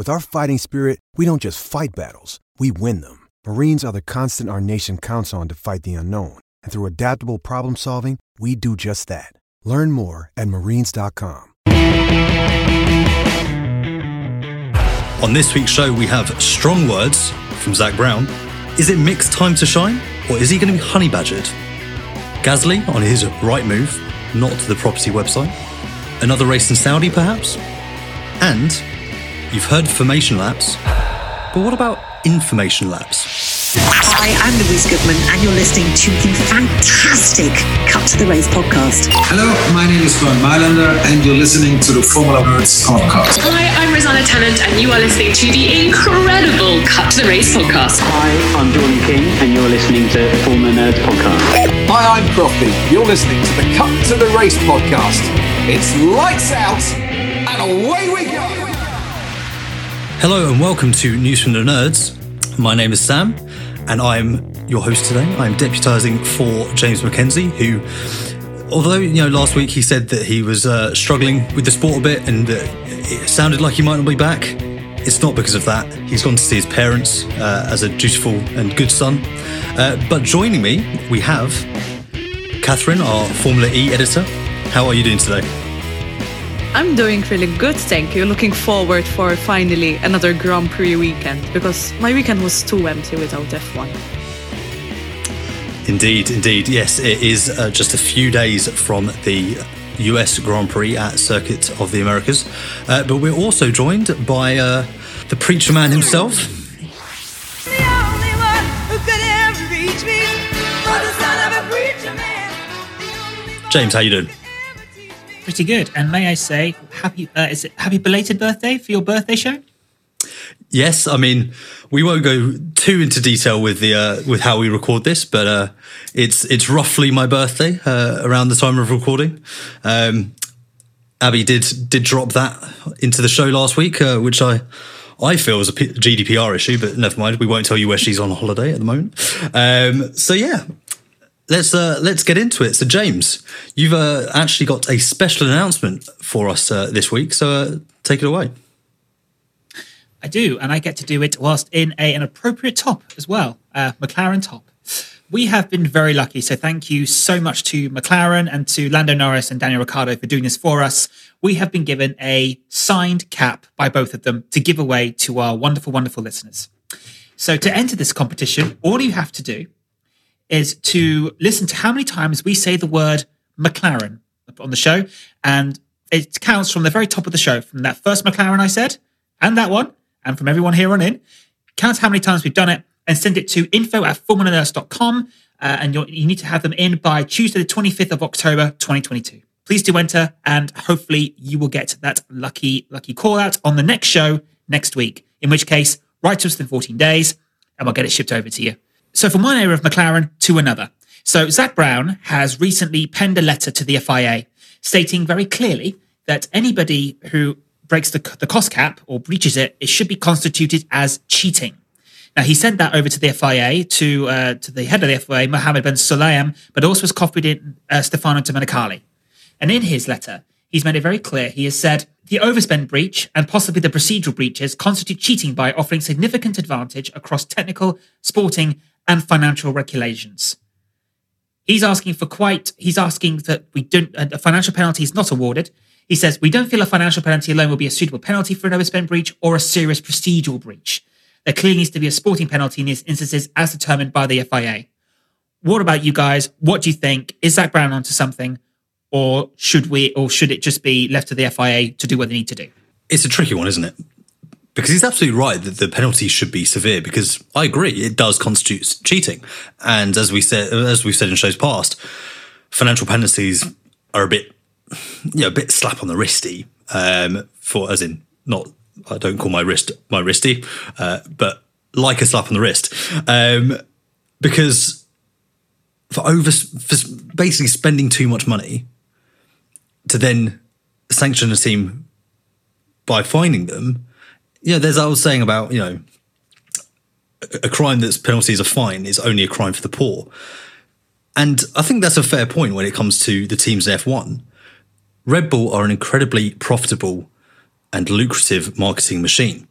With our fighting spirit, we don't just fight battles, we win them. Marines are the constant our nation counts on to fight the unknown. And through adaptable problem solving, we do just that. Learn more at marines.com. On this week's show, we have strong words from Zak Brown. Is it Mick's time to shine, or is he going to be honey badgered? Gasly on his right move, not to the property website. Another race in Saudi, perhaps? And you've heard formation laps, but what about information laps? Hi, I'm Louise Goodman, and you're listening to the fantastic Cut to the Race podcast. Hello, my name is Bernd Mailander, and you're listening to the Formula Nerds podcast. Hi, I'm Rosanna Tennant, and you are listening to the incredible Cut to the Race podcast. Hi, I'm Jordan King, and you're listening to the Formula Nerds podcast. Hi, I'm Crofty. You're listening to the Cut to the Race podcast. It's lights out, and away we go. Hello, and welcome to News from the Nerds. My name is Sam, and I'm your host today. I'm deputising for James McKenzie, who, although you know last week he said that he was uh, struggling with the sport a bit and that it sounded like he might not be back. It's not because of that. He's gone to see his parents uh, as a dutiful and good son. Uh, but joining me, we have Catherine, our Formula E editor. How are you doing today? I'm doing really good, thank you. Looking forward for finally another Grand Prix weekend because my weekend was too empty without F1. Indeed, indeed. Yes, it is uh, just a few days from the US Grand Prix at Circuit of the Americas. Uh, but we're also joined by uh, the preacher man himself. James, how you doing? Pretty good. And may I say, happy uh, is it happy belated birthday for your birthday show? Yes, I mean we won't go too into detail with the uh, with how we record this, but uh, it's it's roughly my birthday uh, around the time of recording. Um, Abby did did drop that into the show last week, uh, which I I feel was a P- GDPR issue, but never mind. We won't tell you where she's on holiday at the moment. Um, so yeah, let's uh, let's get into it. So James, you've uh, actually got a special announcement for us uh, this week. So uh, take it away. I do, and I get to do it whilst in a, an appropriate top as well, uh, McLaren top. We have been very lucky, so thank you so much to McLaren and to Lando Norris and Daniel Ricciardo for doing this for us. We have been given a signed cap by both of them to give away to our wonderful, wonderful listeners. So to enter this competition, all you have to do is to listen to how many times we say the word McLaren on the show. And it counts from the very top of the show, from that first McLaren I said, and that one, and from everyone here on in. Count how many times we've done it and send it to info at formulanerds.com. Uh, and you need to have them in by Tuesday, the 25th of October, 2022. Please do enter, and hopefully you will get that lucky, lucky call out on the next show next week. In which case, write to us within 14 days, and we'll get it shipped over to you. So from one area of McLaren to another. So Zak Brown has recently penned a letter to the FIA stating very clearly that anybody who breaks the, the cost cap or breaches it, it should be constituted as cheating. Now he sent that over to the FIA to uh, to the head of the FIA, Mohammed Ben Sulayem, but also was copied in uh, Stefano Domenicali. And in his letter, He's made it very clear. He has said the overspend breach and possibly the procedural breaches constitute cheating by offering significant advantage across technical, sporting, and financial regulations. He's asking for quite, he's asking that we don't, a financial penalty is not awarded. He says, we don't feel a financial penalty alone will be a suitable penalty for an overspend breach or a serious procedural breach. There clearly needs to be a sporting penalty in these instances as determined by the FIA. What about you guys? What do you think? Is Zak Brown onto something? Or should we, or should it just be left to the FIA to do what they need to do? It's a tricky one, isn't it? Because he's absolutely right that the penalty should be severe. Because I agree, it does constitute cheating, and as we said, as we've said in shows past, financial penalties are a bit, you know, a bit slap on the wristy. Um, for as in not, I don't call my wrist my wristy, uh, but like a slap on the wrist, um, because for over for basically spending too much money to then sanction a team by finding them. Yeah, there's I was saying about you know a crime that's penalty is a fine is only a crime for the poor, and I think that's a fair point when it comes to the teams in F1. Red Bull are an incredibly profitable and lucrative marketing machine.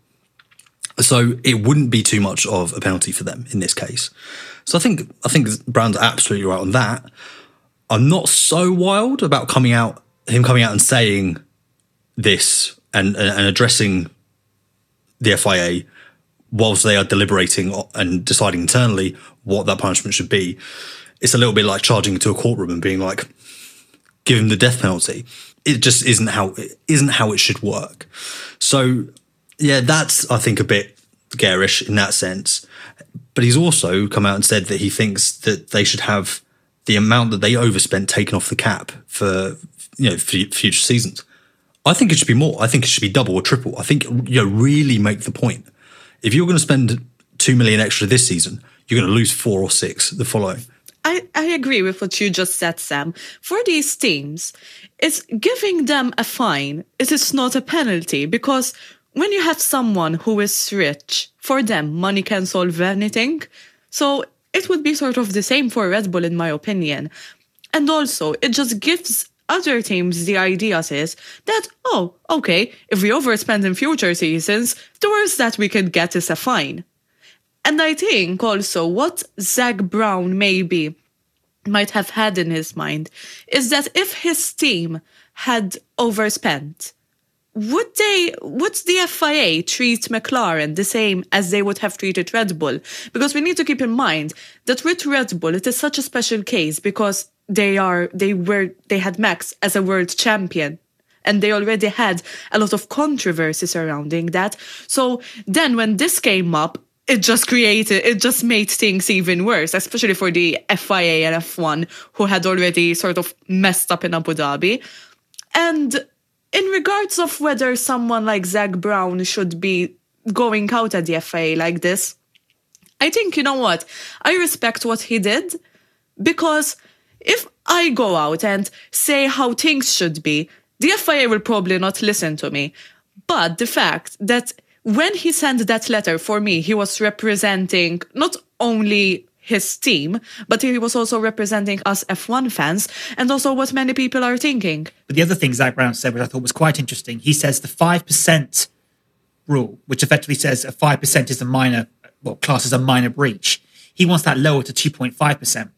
So it wouldn't be too much of a penalty for them in this case. So I think I think Brown's absolutely right on that. I'm not so wild about coming out him coming out and saying this and and addressing the FIA whilst they are deliberating and deciding internally what that punishment should be. It's a little bit like charging into a courtroom and being like, give him the death penalty. It just isn't how it isn't how it should work. So yeah, that's I think a bit garish in that sense. But he's also come out and said that he thinks that they should have the amount that they overspent taken off the cap for you know future seasons. I think it should be more. I think it should be double or triple. I think you know really make the point. If you're going to spend two million extra this season, you're going to lose four or six the following. I, I agree with what you just said, Sam. For these teams, it's giving them a fine. It is not a penalty because when you have someone who is rich, for them, money can solve anything. So it would be sort of the same for Red Bull, in my opinion. And also, it just gives other teams the ideas is that, oh, okay, if we overspend in future seasons, the worst that we can get is a fine. And I think also what Zak Brown maybe might have had in his mind is that if his team had overspent, would they would the FIA treat McLaren the same as they would have treated Red Bull? Because we need to keep in mind that with Red Bull it is such a special case because they are they were they had Max as a world champion and they already had a lot of controversy surrounding that. So then when this came up, it just created it just made things even worse, especially for the FIA and F1 who had already sort of messed up in Abu Dhabi. And in regards of whether someone like Zak Brown should be going out at the FIA like this, I think you know what? I respect what he did because if I go out and say how things should be, the FIA will probably not listen to me. But the fact that when he sent that letter for me, he was representing not only his team, but he was also representing us F1 fans and also what many people are thinking. But the other thing Zak Brown said, which I thought was quite interesting, he says the 5% rule, which effectively says a 5% is a minor, well, class as a minor breach. He wants that lower to 2.5%.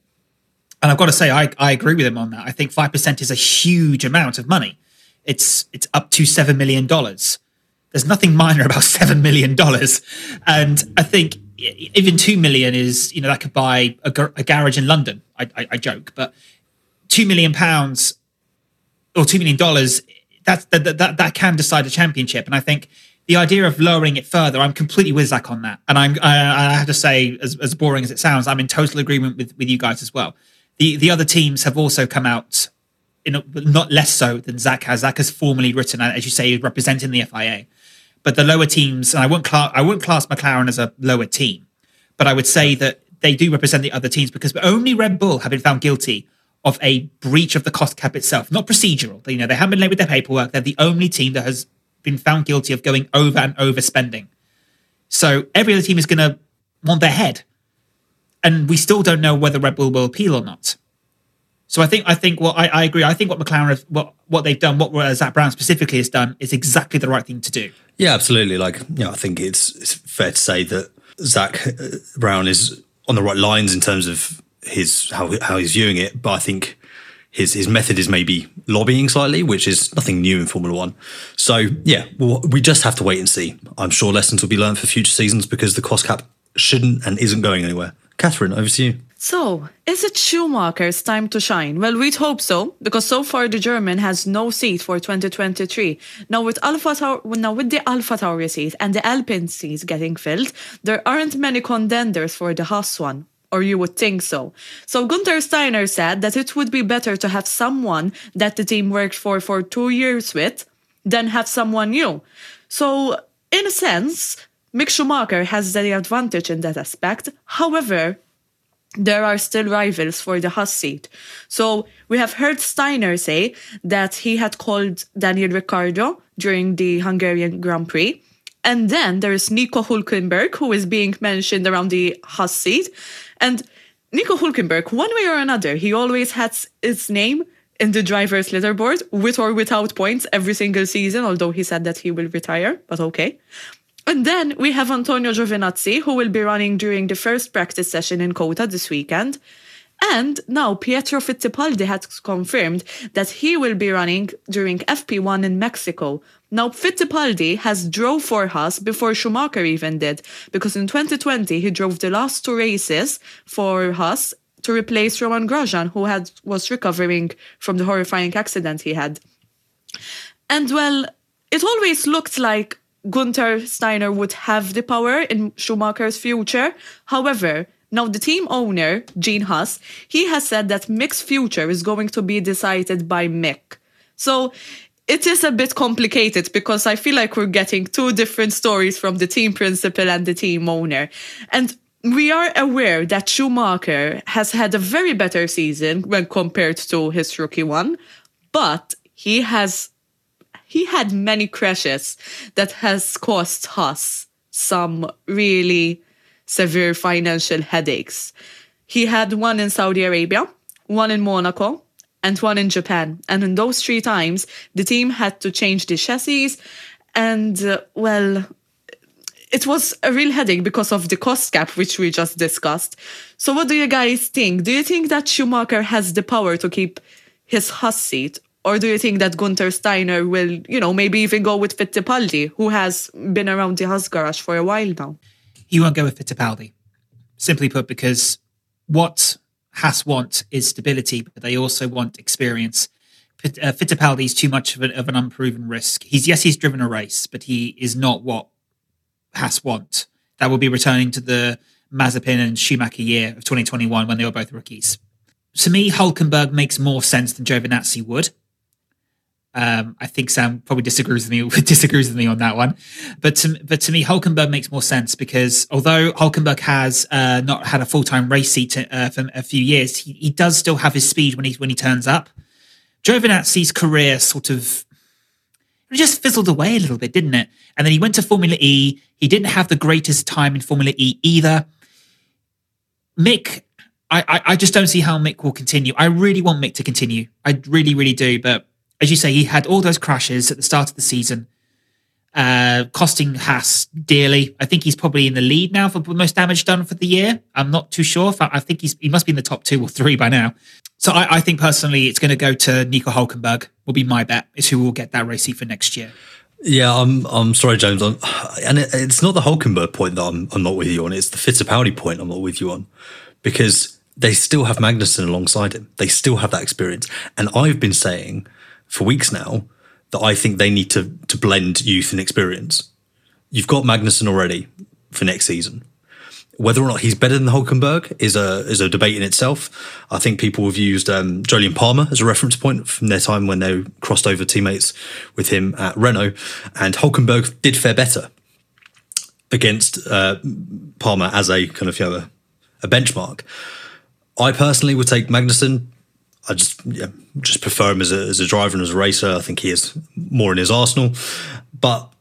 And I've got to say, I, I agree with him on that. I think 5% is a huge amount of money. It's, it's up to $7 million. There's nothing minor about $7 million. And I think even two million is you know that could buy a, a garage in London. I, I, I, joke, but two million pounds or two million dollars that, that that can decide a championship. And I think the idea of lowering it further, I'm completely with Zak on that. And I'm I, I have to say, as, as boring as it sounds, I'm in total agreement with with you guys as well. The the other teams have also come out. In a, not less so than Zak has. Zak has formally written, uh, as you say, representing the FIA but the lower teams, and I wouldn't class, I wouldn't class McLaren as a lower team, but I would say that they do represent the other teams because only Red Bull have been found guilty of a breach of the cost cap itself, not procedural. You know, they haven't been late with their paperwork. They're the only team that has been found guilty of going over and over spending. So every other team is going to want their head. And we still don't know whether Red Bull will appeal or not. So I think I think what I, I agree. I think what McLaren have, what what they've done, what Zak Brown specifically has done, is exactly the right thing to do. Yeah, absolutely. Like, you know, I think it's, it's fair to say that Zak uh, Brown is on the right lines in terms of his how how he's viewing it, but I think his his method is maybe lobbying slightly, which is nothing new in Formula One. So yeah, well, we just have to wait and see. I'm sure lessons will be learned for future seasons because the cost cap shouldn't and isn't going anywhere. Catherine, over to you. So, is it Schumacher's time to shine? Well, we'd hope so, because so far the German has no seat for 2023. Now with Alpha Taur- now with the Alpha Tauri seat and the Alpine seat getting filled, there aren't many contenders for the Haas one. Or you would think so. So Guenther Steiner said that it would be better to have someone that the team worked for for two years with than have someone new. So, in a sense, Mick Schumacher has the advantage in that aspect. However, there are still rivals for the Haas seat. So we have heard Steiner say that he had called Daniel Ricciardo during the Hungarian Grand Prix. And then there is Nico Hulkenberg, who is being mentioned around the Haas seat. And Nico Hulkenberg, one way or another, he always has his name in the driver's leaderboard with or without points every single season, although he said that he will retire, but okay. And then we have Antonio Giovinazzi, who will be running during the first practice session in COTA this weekend. And now Pietro Fittipaldi has confirmed that he will be running during FP1 in Mexico. Now Fittipaldi has drove for Haas before Schumacher even did, because in 2020 he drove the last two races for Haas to replace Romain Grosjean, who had was recovering from the horrifying accident he had. And well, it always looked like Guenther Steiner would have the power in Schumacher's future. However, now the team owner, Gene Haas, he has said that Mick's future is going to be decided by Mick. So it is a bit complicated because I feel like we're getting two different stories from the team principal and the team owner. And we are aware that Schumacher has had a very better season when compared to his rookie one, but he has he had many crashes that has caused us some really severe financial headaches. He had one in Saudi Arabia, one in Monaco, and one in Japan. And in those three times, the team had to change the chassis. And, uh, well, it was a real headache because of the cost cap, which we just discussed. So, what do you guys think? Do you think that Schumacher has the power to keep his Haas seat, or do you think that Guenther Steiner will, you know, maybe even go with Fittipaldi, who has been around the Haas garage for a while now? He won't go with Fittipaldi. Simply put, because what Haas want is stability, but they also want experience. Uh, Fittipaldi is too much of, of an unproven risk. He's yes, he's driven a race, but he is not what Haas want. That will be returning to the Mazepin and Schumacher year of 2021 when they were both rookies. To me, Hulkenberg makes more sense than Giovinazzi would. Um, I think Sam probably disagrees with me disagrees with me on that one, but to, but to me, Hulkenberg makes more sense because although Hulkenberg has uh, not had a full time race seat uh, for a few years, he, he does still have his speed when he when he turns up. Giovinazzi's career sort of just fizzled away a little bit, didn't it? And then he went to Formula E. He didn't have the greatest time in Formula E either. Mick, I, I, I just don't see how Mick will continue. I really want Mick to continue. I really, really do, but as you say, he had all those crashes at the start of the season, uh, costing Haas dearly. I think he's probably in the lead now for the most damage done for the year. I'm not too sure. I think he's he must be in the top two or three by now. So I, I think personally, it's going to go to Nico Hulkenberg. Will be my bet is who will get that race for next year. Yeah, I'm. I'm sorry, James. I'm, and it, it's not the Hulkenberg point that I'm. I'm not with you on. It's the Fittipaldi point. I'm not with you on, because they still have Magnussen alongside him. They still have that experience, and I've been saying for weeks now that I think they need to to blend youth and experience. You've got Magnussen already for next season. Whether or not he's better than Hulkenberg is a is a debate in itself. I think people have used um, Jolyon Palmer as a reference point from their time when they crossed over teammates with him at Renault, and Hulkenberg did fare better against uh, Palmer as a kind of you know a, a benchmark. I personally would take Magnussen I just yeah, just prefer him as a, as a driver and as a racer. I think he is more in his arsenal. But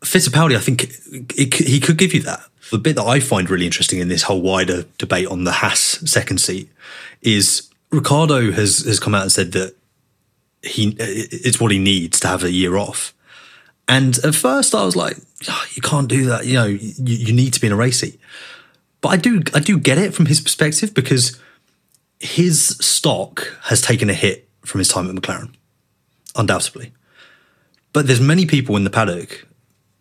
Fittipaldi, I think it, it, he could give you that. The bit that I find really interesting in this whole wider debate on the Haas second seat is Ricciardo has has come out and said that he it's what he needs to have a year off. And at first, I was like, oh, "You can't do that. You know, you, you need to be in a race seat." But I do, I do get it from his perspective because his stock has taken a hit from his time at McLaren, undoubtedly. But there's many people in the paddock,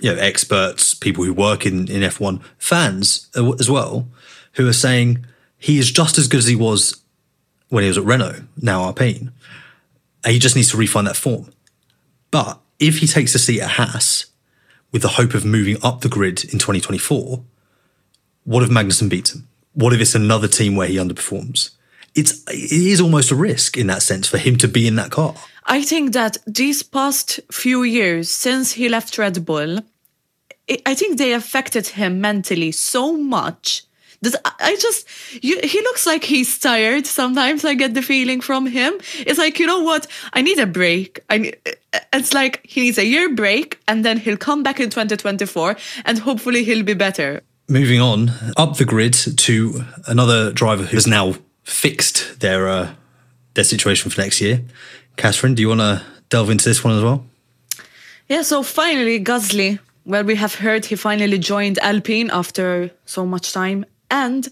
you know, experts, people who work in, in F1, fans as well, who are saying he is just as good as he was when he was at Renault, now Alpine. And he just needs to refine that form. But if he takes a seat at Haas with the hope of moving up the grid in 2024, what if Magnussen beats him? What if it's another team where he underperforms? It's it is almost a risk in that sense for him to be in that car. I think that these past few years since he left Red Bull, I think they affected him mentally so much that I just you, he looks like he's tired. Sometimes I get the feeling from him. It's like you know what? I need a break. I need, it's like he needs a year break, and then he'll come back in 2024, and hopefully he'll be better. Moving on up the grid to another driver who has now fixed their uh, their situation for next year. Catherine, do you want to delve into this one as well? Yeah, so finally, Gasly. Well, we have heard he finally joined Alpine after so much time. And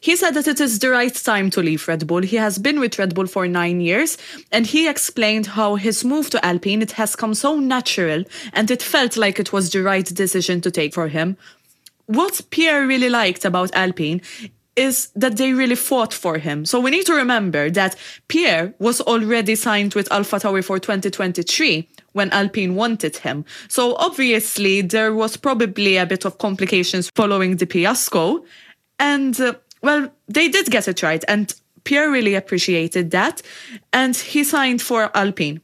he said that it is the right time to leave Red Bull. He has been with Red Bull for nine years, and he explained how his move to Alpine it has come so natural, and it felt like it was the right decision to take for him what Pierre really liked about Alpine is that they really fought for him. So we need to remember that Pierre was already signed with Alpha AlphaTauri for 2023 when Alpine wanted him. So obviously there was probably a bit of complications following the fiasco. And uh, well, they did get it right. And Pierre really appreciated that. And he signed for Alpine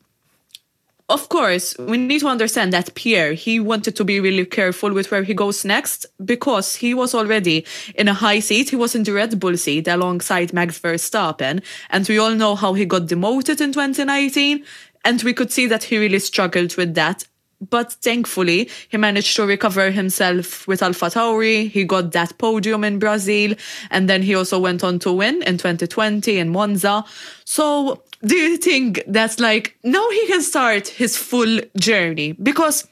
of course, we need to understand that Pierre, he wanted to be really careful with where he goes next because he was already in a high seat. He was in the Red Bull seat alongside Max Verstappen. And we all know how he got demoted in 2019. And we could see that he really struggled with that. But thankfully, he managed to recover himself with Alpha Tauri. He got that podium in Brazil. And then he also went on to win in 2020 in Monza. So do you think that's like now he can start his full journey? Because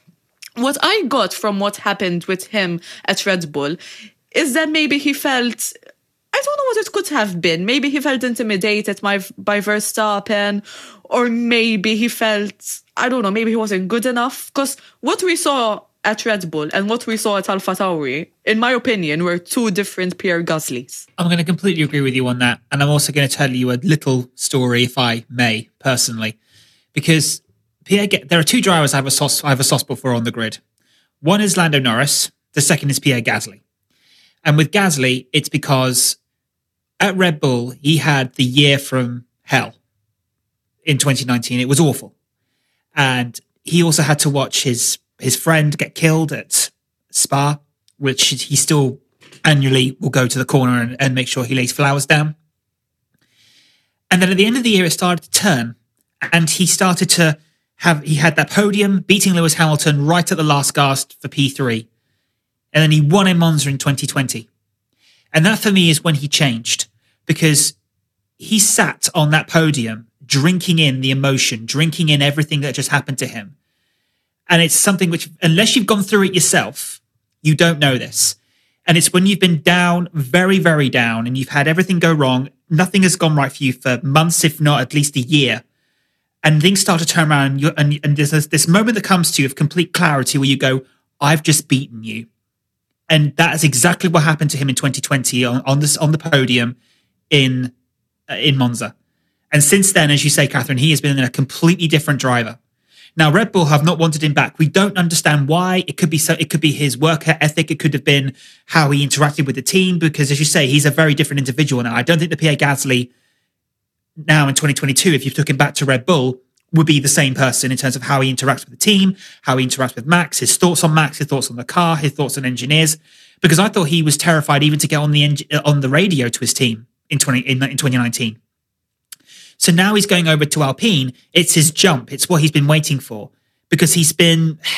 what I got from what happened with him at Red Bull is that maybe he felt I don't know what it could have been. Maybe he felt intimidated by, by Verstappen, or maybe he felt, I don't know, maybe he wasn't good enough. Because what we saw at Red Bull and what we saw at Alpha Tauri, in my opinion, were two different Pierre Gaslys. I'm going to completely agree with you on that. And I'm also going to tell you a little story, if I may, personally. Because Pierre, there are two drivers I have a soft, I have a spot for on the grid. One is Lando Norris, the second is Pierre Gasly. And with Gasly, it's because at Red Bull, he had the year from hell in 2019. It was awful. And he also had to watch his his friend get killed at Spa, which he still annually will go to the corner and, and make sure he lays flowers down. And then at the end of the year, it started to turn, and he started to have he had that podium beating Lewis Hamilton right at the last gasp for P3, and then he won in Monza in 2020. And that for me is when he changed because he sat on that podium drinking in the emotion, drinking in everything that just happened to him. And it's something which, unless you've gone through it yourself, you don't know this. And it's when you've been down, very, very down, and you've had everything go wrong. Nothing has gone right for you for months, if not at least a year. And things start to turn around, and, and, and there's this, moment that comes to you of complete clarity where you go, I've just beaten you. And that is exactly what happened to him in 2020 on, on this on the podium in uh, in Monza. And since then, as you say, Catherine, he has been a completely different driver. Now, Red Bull have not wanted him back. We don't understand why. It could be so. It could be his work ethic. It could have been how he interacted with the team. Because, as you say, he's a very different individual now. I don't think the Pierre Gasly now in 2022, if you took him back to Red Bull, would be the same person in terms of how he interacts with the team, how he interacts with Max, his thoughts on Max, his thoughts on the car, his thoughts on engineers. Because I thought he was terrified even to get on the on the radio to his team in 20 in, in 2019. So now he's going over to Alpine. It's his jump. It's what he's been waiting for because he's been.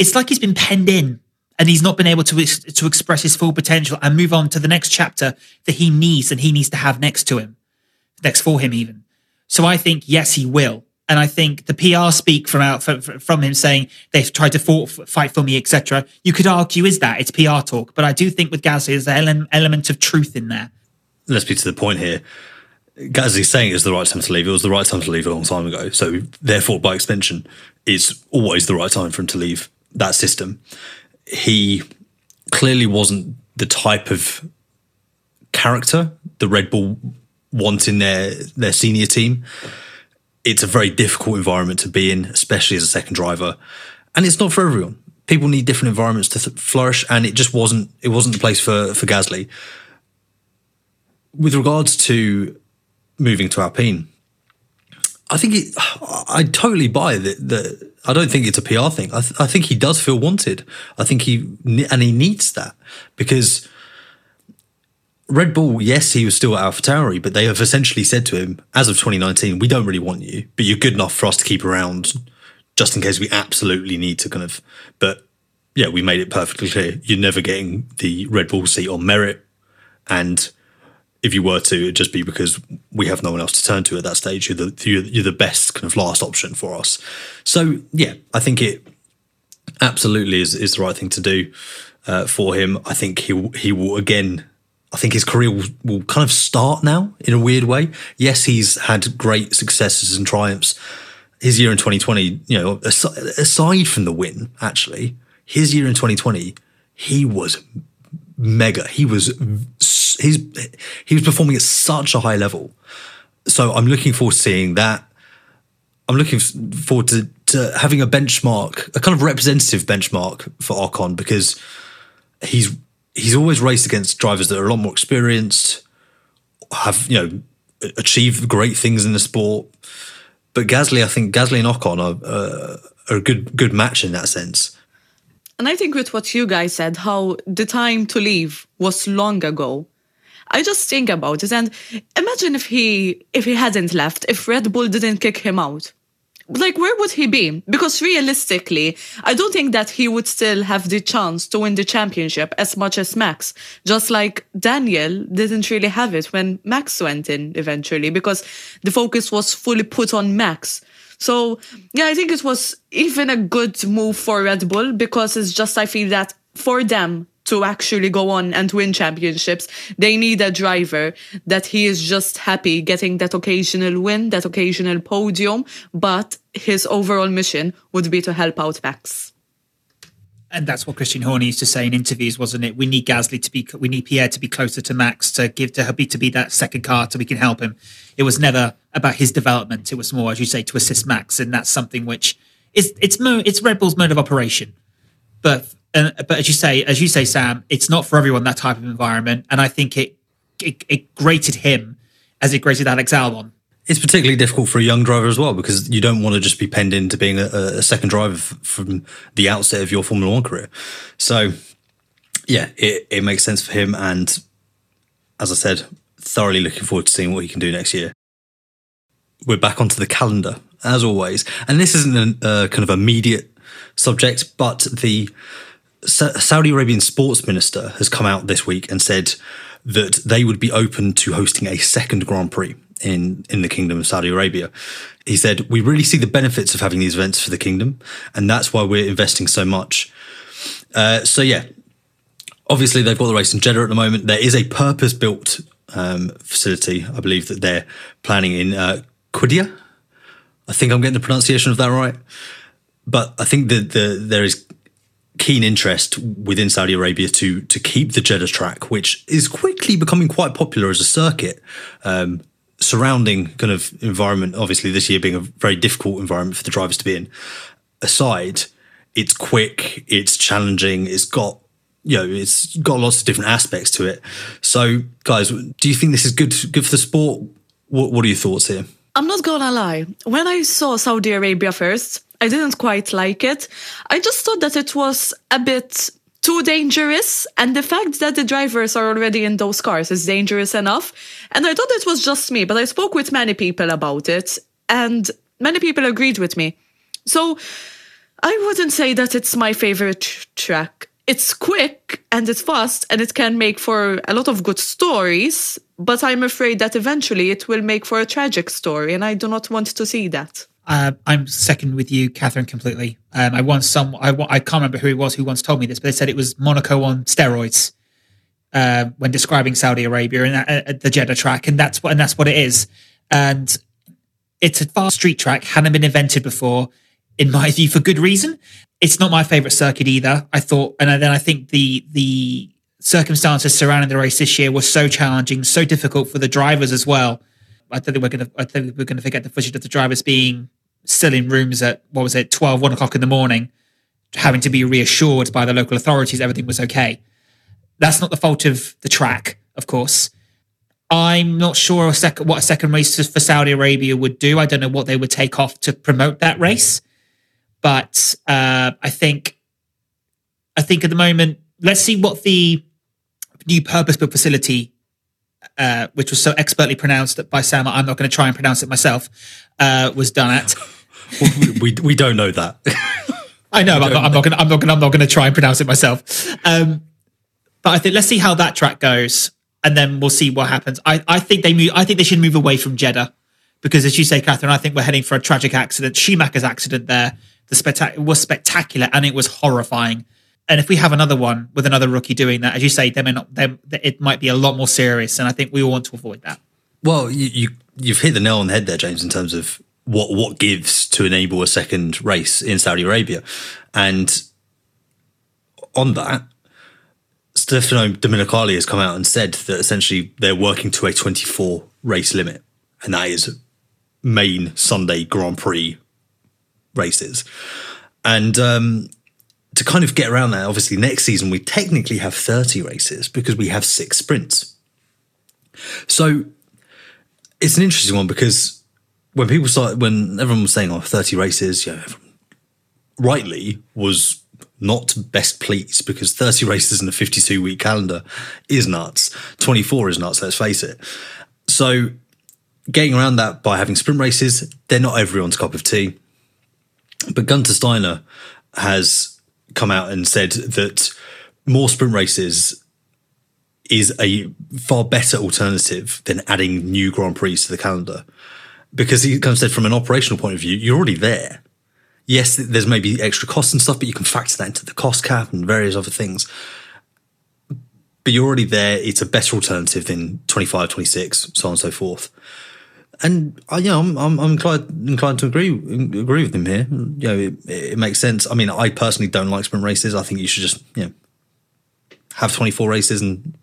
It's like he's been penned in and he's not been able to to express his full potential and move on to the next chapter that he needs and he needs to have next to him. next for him even. So I think yes, he will. And I think the PR speak from out from him saying they've tried to fought, fight for me, etc. You could argue is that it's PR talk, but I do think with Gasly there's an element of truth in there. Let's be to the point here. Gasly's saying it's the right time to leave. It was the right time to leave a long time ago. So therefore, by extension, it's always the right time for him to leave that system. He clearly wasn't the type of character the Red Bull want in their their senior team it's a very difficult environment to be in, especially as a second driver, and it's not for everyone. People need different environments to th- flourish, and it just wasn't. It wasn't the place for for Gasly. With regards to moving to Alpine, I think it, I totally buy that. That I don't think it's a PR thing. I, th- I think he does feel wanted. I think he and he needs that because Red Bull, yes, he was still at AlphaTauri, but they have essentially said to him, as of 2019, we don't really want you, but you're good enough for us to keep around just in case we absolutely need to kind of. But yeah, we made it perfectly clear you're never getting the Red Bull seat on merit. And if you were to, it'd just be because we have no one else to turn to at that stage. You're the, you're, you're the best kind of last option for us. So yeah, I think it absolutely is, is the right thing to do uh, for him. I think he, he will again I think his career will, will kind of start now in a weird way. Yes, he's had great successes and triumphs. His year in 2020, you know, aside from the win, actually, his year in 2020, he was mega. He was he's he was performing at such a high level. So I'm looking forward to seeing that. I'm looking forward to, to having a benchmark, a kind of representative benchmark for Ocon because he's he's always raced against drivers that are a lot more experienced, have you know achieved great things in the sport. But Gasly, I think Gasly and Ocon are, uh, are a good good match in that sense. And I think with what you guys said, how the time to leave was long ago. I just think about it. And imagine if he if he hadn't left, if Red Bull didn't kick him out. Like where would he be? Because realistically i don't think that he would still have the chance to win the championship as much as max. Just like daniel didn't really have it when max went in eventually because the focus was fully put on max. So yeah i think it was even a good move for red bull because it's just i feel that for them to actually go on and win championships. They need a driver that he is just happy getting that occasional win, that occasional podium, but his overall mission would be to help out Max. And that's what Christian Horner used to say in interviews, wasn't it? We need Gasly to be, we need Pierre to be closer to Max to give to be to be that second car so we can help him. It was never about his development. It was more, as you say, to assist Max, and that's something which is it's it's Red Bull's mode of operation. But and, but as you say, as you say, Sam, it's not for everyone that type of environment, and I think it it, it grated him as it grated Alex Albon. It's particularly difficult for a young driver as well because you don't want to just be penned into being a, a second driver from the outset of your Formula One career. So, yeah, it, it makes sense for him. And as I said, thoroughly looking forward to seeing what he can do next year. We're back onto the calendar as always, and this isn't a uh, kind of immediate subject, but the Saudi Arabian sports minister has come out this week and said that they would be open to hosting a second Grand Prix in in the Kingdom of Saudi Arabia. He said, "We really see the benefits of having these events for the kingdom, and that's why we're investing so much." Uh, so yeah, obviously they've got the race in Jeddah at the moment. There is a purpose-built um, facility, I believe, that they're planning in uh. I think I'm getting the pronunciation of that right, but I think that the, there is keen interest within Saudi Arabia to to keep the Jeddah track, which is quickly becoming quite popular as a circuit. Um, surrounding kind of environment, obviously this year being a very difficult environment for the drivers to be in. Aside, it's quick, it's challenging, it's got you know, it's got lots of different aspects to it. So, guys, do you think this is good good for the sport? What What are your thoughts here? I'm not gonna lie. When I saw Saudi Arabia first, I didn't quite like it. I just thought that it was a bit too dangerous. And the fact that the drivers are already in those cars is dangerous enough. And I thought it was just me, but I spoke with many people about it, and many people agreed with me. So I wouldn't say that it's my favorite track it's quick and it's fast and it can make for a lot of good stories, but I'm afraid that eventually it will make for a tragic story, and I do not want to see that. Uh, I'm second with you, Catherine, completely. Um, I once some I, I can't remember who it was who once told me this, but they said it was Monaco on steroids uh, when describing Saudi Arabia and uh, the Jeddah track, and that's what and that's what it is. And it's a fast street track, hadn't been invented before, in my view, for good reason. It's not my favorite circuit either. I thought, and then I think the the circumstances surrounding the race this year were so challenging, so difficult for the drivers as well. I think we're going to I think we're going to forget the footage of the drivers being still in rooms at what was it 12 1 o'clock in the morning having to be reassured by the local authorities everything was okay. That's not the fault of the track of course. I'm not sure a sec- what a second race for saudi arabia would do. I don't know what they would take off to promote that race. But uh, i think i think at the moment let's see what the new purpose-built facility uh, which was so expertly pronounced by Sam, I'm not going to try and pronounce it myself, uh, was done at. we we don't know that. I know. I'm not, I'm not going. I'm not going. I'm not going to try and pronounce it myself. Um, but I think let's see how that track goes, and then we'll see what happens. I, I think they move. I think they should move away from Jeddah because, as you say, Catherine, I think we're heading for a tragic accident. Schumacher's accident there, the spectac- was spectacular and it was horrifying. And if we have another one with another rookie doing that, as you say, they may not. They, it might be a lot more serious, and I think we all want to avoid that. Well, you, you you've hit the nail on the head there, James, in terms of what what gives to enable a second race in Saudi Arabia, and on that, Stefano Domenicali has come out and said that essentially they're working to a 24 race limit, and that is main Sunday Grand Prix races, and um, to kind of get around that, obviously next season we technically have 30 races because we have six sprints. So it's an interesting one because when people started, when everyone was saying, "Oh, 30 races," yeah, rightly was not best pleased because 30 races in a 52 week calendar is nuts. 24 is nuts, let's face it. So, getting around that by having sprint races, they're not everyone's cup of tea. But Guenther Steiner has come out and said that more sprint races is a far better alternative than adding new Grand Prix to the calendar because he kind of said from an operational point of view, you're already there. Yes, there's maybe extra costs and stuff, but you can factor that into the cost cap and various other things. But you're already there. It's a better alternative than 25, 26, so on and so forth. And uh, you know, I'm, I'm, I'm inclined, inclined to agree agree with him here. You know, it, it makes sense. I mean, I personally don't like sprint races. I think you should just, you know, have 24 races and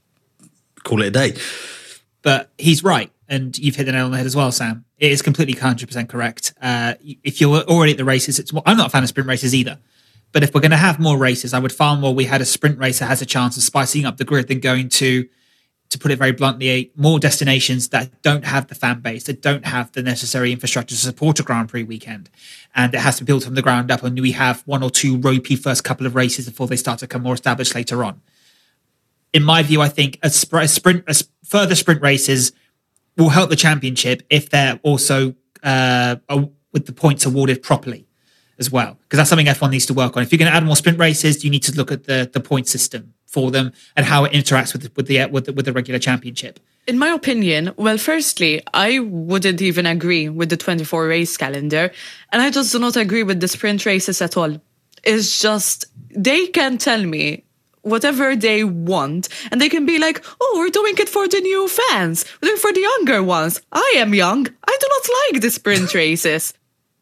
call it a day. But he's right and you've hit the nail on the head as well, Sam. It is completely 100% correct. Uh, if you're already at the races, it's, well, I'm not a fan of sprint races either. But if we're going to have more races, I would far more we had a sprint race that has a chance of spicing up the grid than going to, to put it very bluntly, more destinations that don't have the fan base, that don't have the necessary infrastructure to support a Grand Prix weekend. And it has to be built from the ground up. And we have one or two ropey first couple of races before they start to come more established later on. In my view, I think a, sp- a sprint, a further sprint races – will help the championship if they're also uh, with the points awarded properly as well, because that's something F1 needs to work on. If you're going to add more sprint races, you need to look at the the point system for them and how it interacts with with the with the, with the regular championship. In my opinion, well, firstly, I wouldn't even agree with the 24 race calendar, and I just do not agree with the sprint races at all. It's just they can tell me whatever they want. And they can be like oh we're doing it for the new fans. We're doing it for the younger ones. I am young. I do not like the sprint races.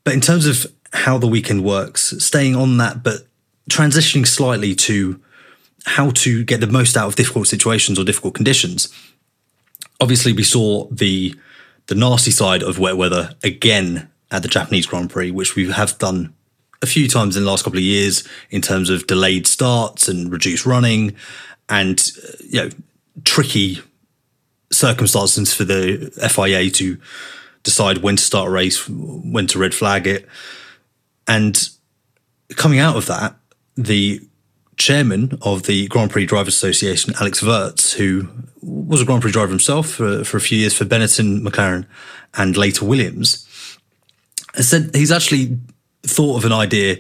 But in terms of how the weekend works staying on that but transitioning slightly to how to get the most out of difficult situations or difficult conditions obviously we saw the the nasty side of wet weather again at the japanese grand prix which we have done a few times in the last couple of years in terms of delayed starts and reduced running and you know tricky circumstances for the FIA to decide when to start a race, when to red flag it. And coming out of that, the chairman of the Grand Prix Drivers Association, Alex Wurz, who was a Grand Prix driver himself for, for a few years for Benetton, McLaren, and later Williams, said he's actually thought of an idea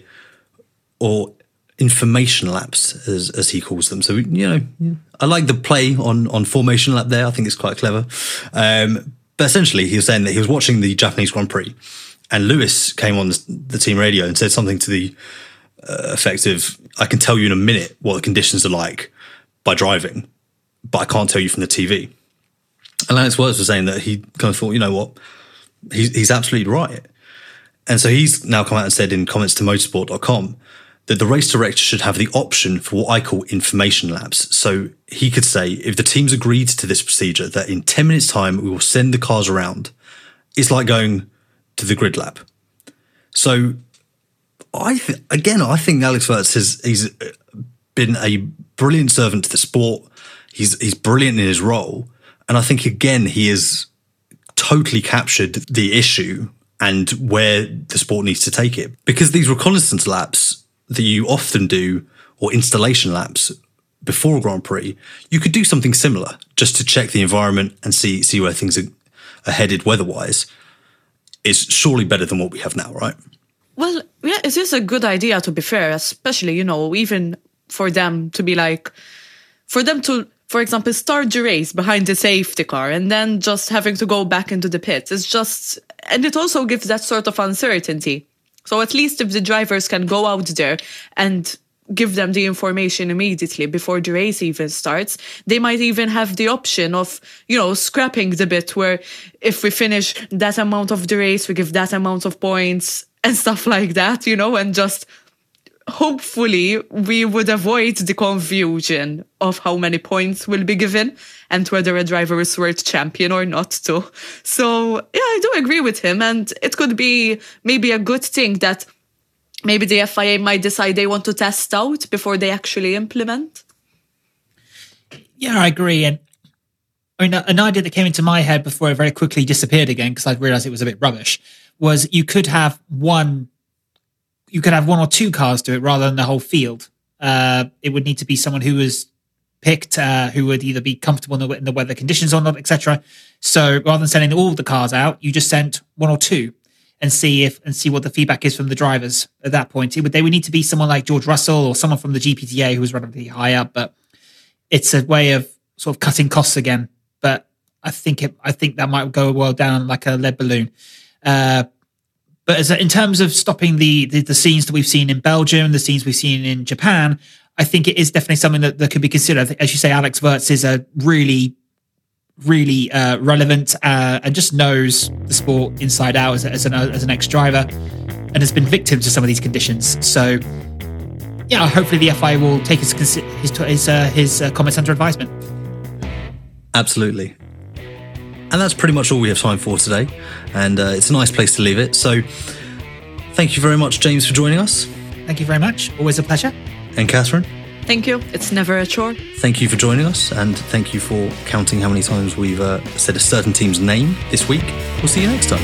or information laps, as, as he calls them. So, you know, I like the play on, on formation lap there. I think it's quite clever. Um, but essentially, he was saying that he was watching the Japanese Grand Prix and Lewis came on the, team radio and said something to the uh, effect of, I can tell you in a minute what the conditions are like by driving, but I can't tell you from the TV. And Alex Wurz was saying that he kind of thought, you know what, he's, he's absolutely right. And so he's now come out and said in comments to motorsport.com that the race director should have the option for what I call information laps. So he could say, if the team's agreed to this procedure, that in 10 minutes' time, we will send the cars around. It's like going to the grid lap. So I, th- again, I think Alex Wurz has, he's uh, been a brilliant servant to the sport. He's, he's brilliant in his role. And I think, again, he has totally captured the issue and where the sport needs to take it. Because these reconnaissance laps that you often do, or installation laps before a Grand Prix, you could do something similar just to check the environment and see see where things are, are headed weather-wise. Is surely better than what we have now, right? Well, yeah, it is a good idea to be fair, especially, you know, even for them to be like, for them to, for example, start the race behind the safety car and then just having to go back into the pits. It's just, and it also gives that sort of uncertainty. So at least if the drivers can go out there and give them the information immediately before the race even starts, they might even have the option of, you know, scrapping the bit where if we finish that amount of the race, we give that amount of points and stuff like that, you know, and just hopefully we would avoid the confusion of how many points will be given and whether a driver is world champion or not too. So yeah, I do agree with him and it could be maybe a good thing that maybe the FIA might decide they want to test out before they actually implement. Yeah, I agree. And I mean, an idea that came into my head before it very quickly disappeared again because I realized it was a bit rubbish was you could have one you could have one or two cars do it rather than the whole field. Uh, it would need to be someone who was picked, uh, who would either be comfortable in the, in the weather conditions or not, etc. So rather than sending all the cars out, you just sent one or two and see if and see what the feedback is from the drivers at that point. It would they would need to be someone like George Russell or someone from the GPDA who was relatively high up, but it's a way of sort of cutting costs again. But I think it, I think that might go well down like a lead balloon. Uh, but as in terms of stopping the, the, the scenes that we've seen in Belgium, the scenes we've seen in Japan, I think it is definitely something that, that could be considered. As you say, Alex Wurz is a really, really uh, relevant uh, and just knows the sport inside out as, as an as an ex driver, and has been victim to some of these conditions. So, yeah, hopefully the FI will take his his his, uh, his uh, comments under advisement. Absolutely. And that's pretty much all we have time for today. And uh, it's a nice place to leave it. So thank you very much, James, for joining us. Thank you very much. Always a pleasure. And Catherine. Thank you. It's never a chore. Thank you for joining us. And thank you for counting how many times we've uh, said a certain team's name this week. We'll see you next time.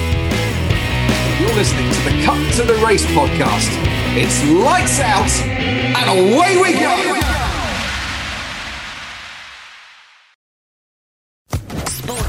You're listening to the Cut to the Race podcast. It's lights out and away we go. Sports